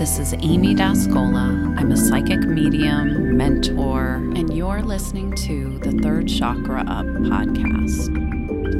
This is Amy Dascola. I'm a psychic medium, mentor, and you're listening to the Third Chakra Up podcast.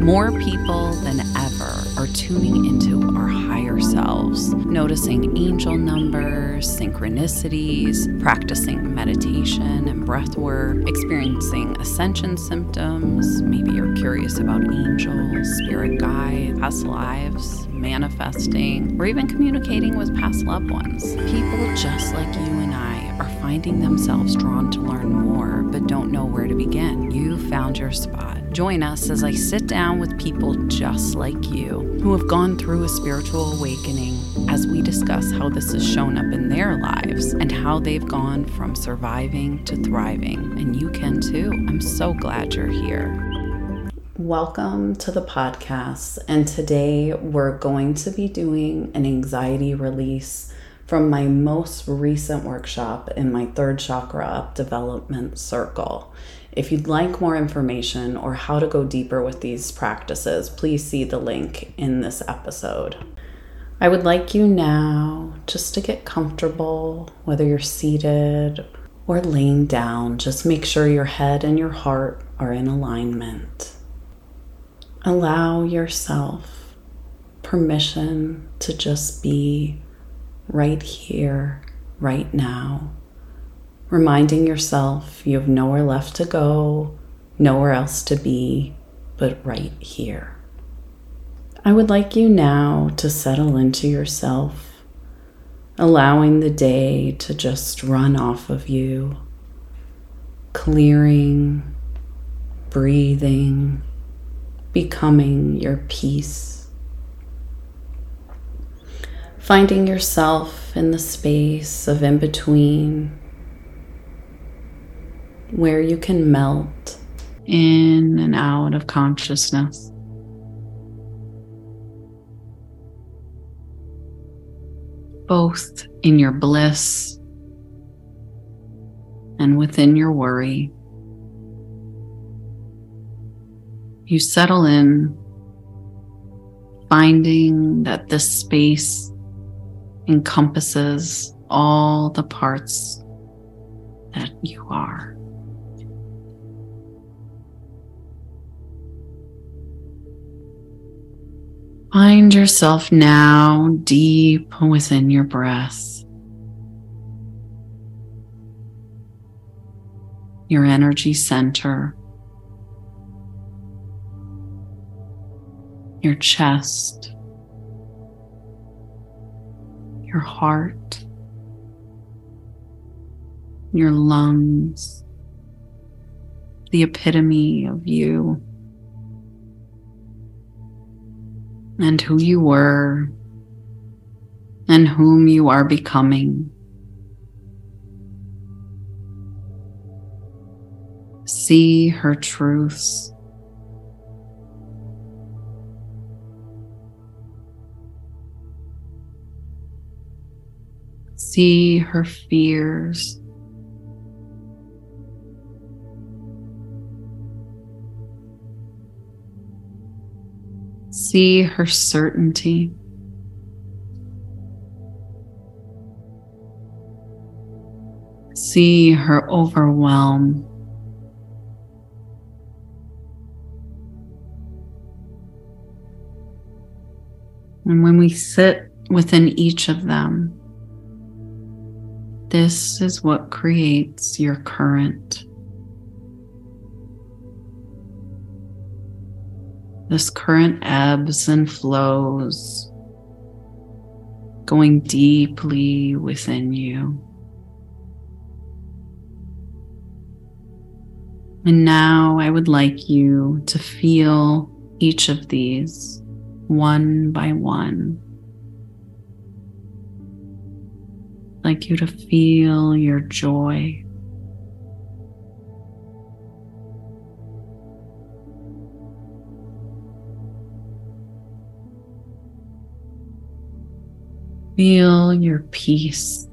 More people than ever are tuning into our higher selves, noticing angel numbers, synchronicities, practicing meditation and breath work, experiencing ascension symptoms. Maybe you're curious about angels, spirit guides, past lives, manifesting, or even communicating with past loved ones. People just like you and I are finding themselves drawn to learn more but don't know where to begin. You found your spot. Join us as I sit down with people just like you who have gone through a spiritual awakening as we discuss how this has shown up in their lives and how they've gone from surviving to thriving. And you can too. I'm so glad you're here. Welcome to the podcast. And today we're going to be doing an anxiety release from my most recent workshop in my third chakra up development circle. If you'd like more information or how to go deeper with these practices, please see the link in this episode. I would like you now just to get comfortable, whether you're seated or laying down. Just make sure your head and your heart are in alignment. Allow yourself permission to just be right here, right now reminding yourself you have nowhere left to go, nowhere else to be, but right here. I would like you now to settle into yourself, allowing the day to just run off of you, clearing, breathing, becoming your peace. Finding yourself in the space of in between where you can melt in and out of consciousness. Both in your bliss and within your worry. You settle in, finding that this space encompasses all the parts that you are. Find yourself now deep within your breath. Your energy center, your chest, your heart, your lungs, the epitome of you. and who you were and whom you are becoming. See her truths. See her fears. See her certainty. See her overwhelm. And when we sit within each of them, this is what creates your current. This current ebbs and flows, going deeply within you. And now I would like you to feel each of these one by one. Like you to feel your joy. Feel your peace.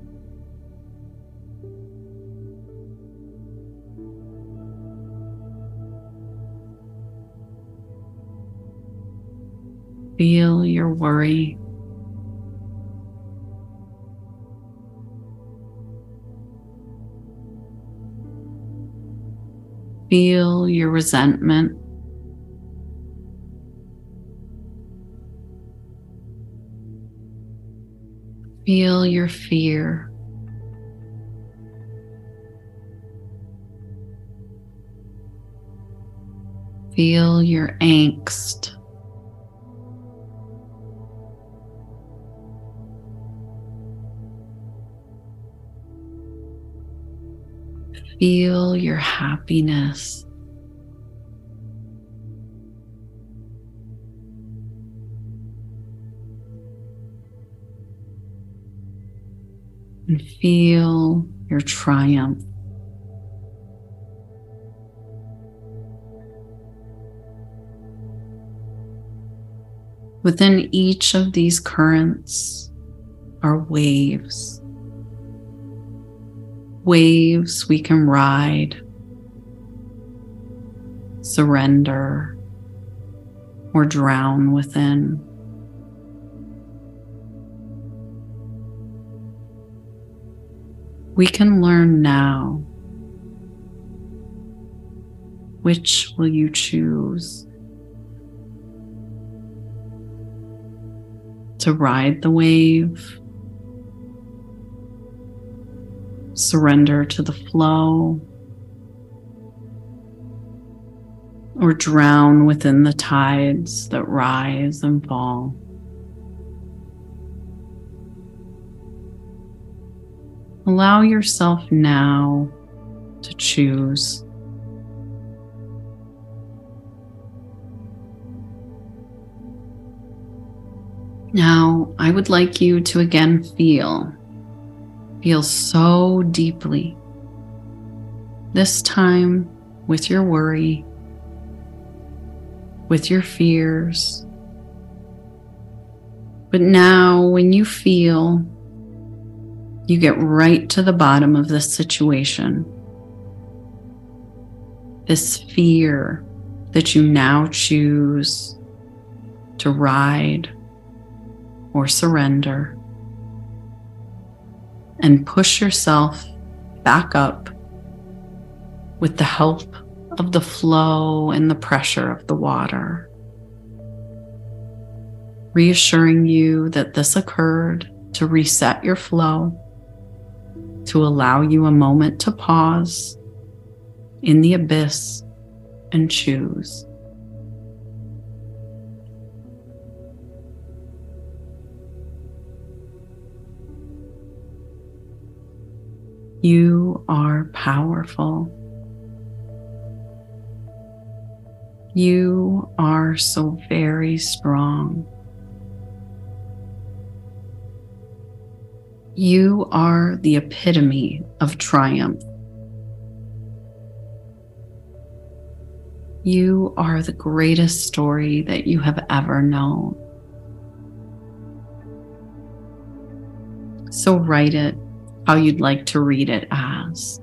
Feel your worry. Feel your resentment. Feel your fear. Feel your angst. Feel your happiness. And feel your triumph. Within each of these currents are waves. Waves we can ride, surrender, or drown within. We can learn now. Which will you choose? To ride the wave, surrender to the flow, or drown within the tides that rise and fall. Allow yourself now to choose. Now, I would like you to again feel, feel so deeply. This time with your worry, with your fears. But now, when you feel you get right to the bottom of this situation. This fear that you now choose to ride or surrender. And push yourself back up with the help of the flow and the pressure of the water, reassuring you that this occurred to reset your flow to allow you a moment to pause in the abyss and choose. You are powerful. You are so very strong. You are the epitome of triumph. You are the greatest story that you have ever known. So write it how you'd like to read it as.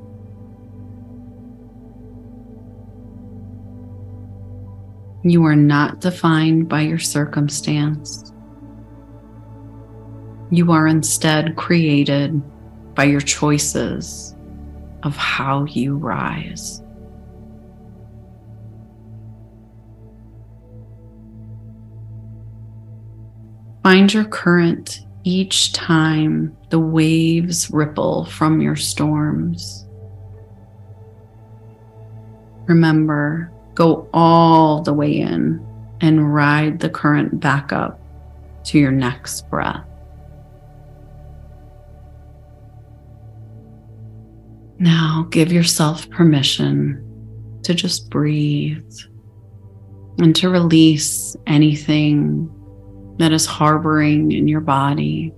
You are not defined by your circumstance. You are instead created by your choices of how you rise. Find your current each time the waves ripple from your storms. Remember, go all the way in and ride the current back up to your next breath. Now give yourself permission to just breathe and to release anything that is harboring in your body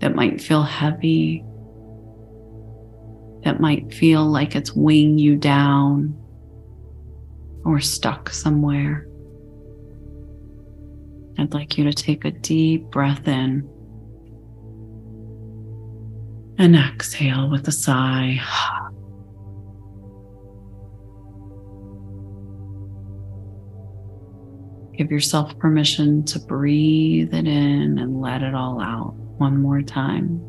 that might feel heavy, that might feel like it's weighing you down or stuck somewhere. I'd like you to take a deep breath in and exhale with a sigh. Give yourself permission to breathe it in and let it all out one more time.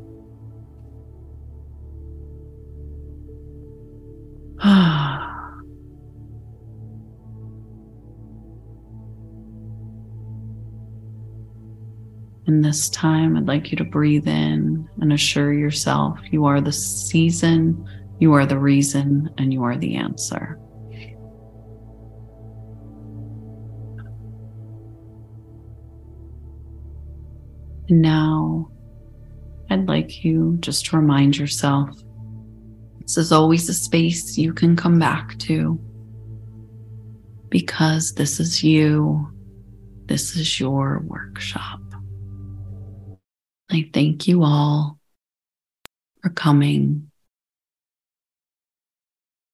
In this time, I'd like you to breathe in and assure yourself you are the season, you are the reason, and you are the answer. Now, I'd like you just to remind yourself this is always a space you can come back to because this is you, this is your workshop. I thank you all for coming,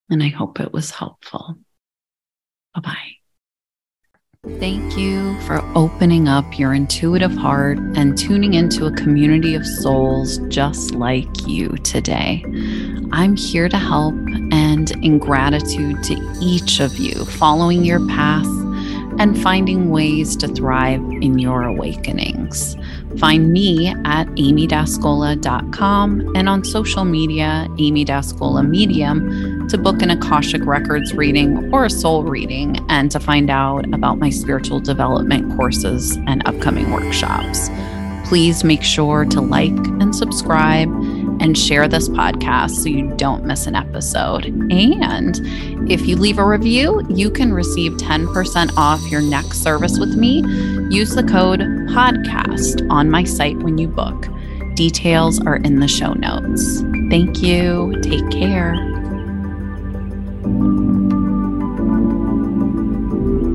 and I hope it was helpful. Bye bye. Thank you for opening up your intuitive heart and tuning into a community of souls just like you today. I'm here to help and in gratitude to each of you following your path and finding ways to thrive in your awakenings. Find me at amydascola.com and on social media, Amy Medium, to book an Akashic Records reading or a soul reading and to find out about my spiritual development courses and upcoming workshops. Please make sure to like and subscribe and share this podcast so you don't miss an episode. And if you leave a review, you can receive 10% off your next service with me. Use the code PODCAST on my site when you book. Details are in the show notes. Thank you. Take care.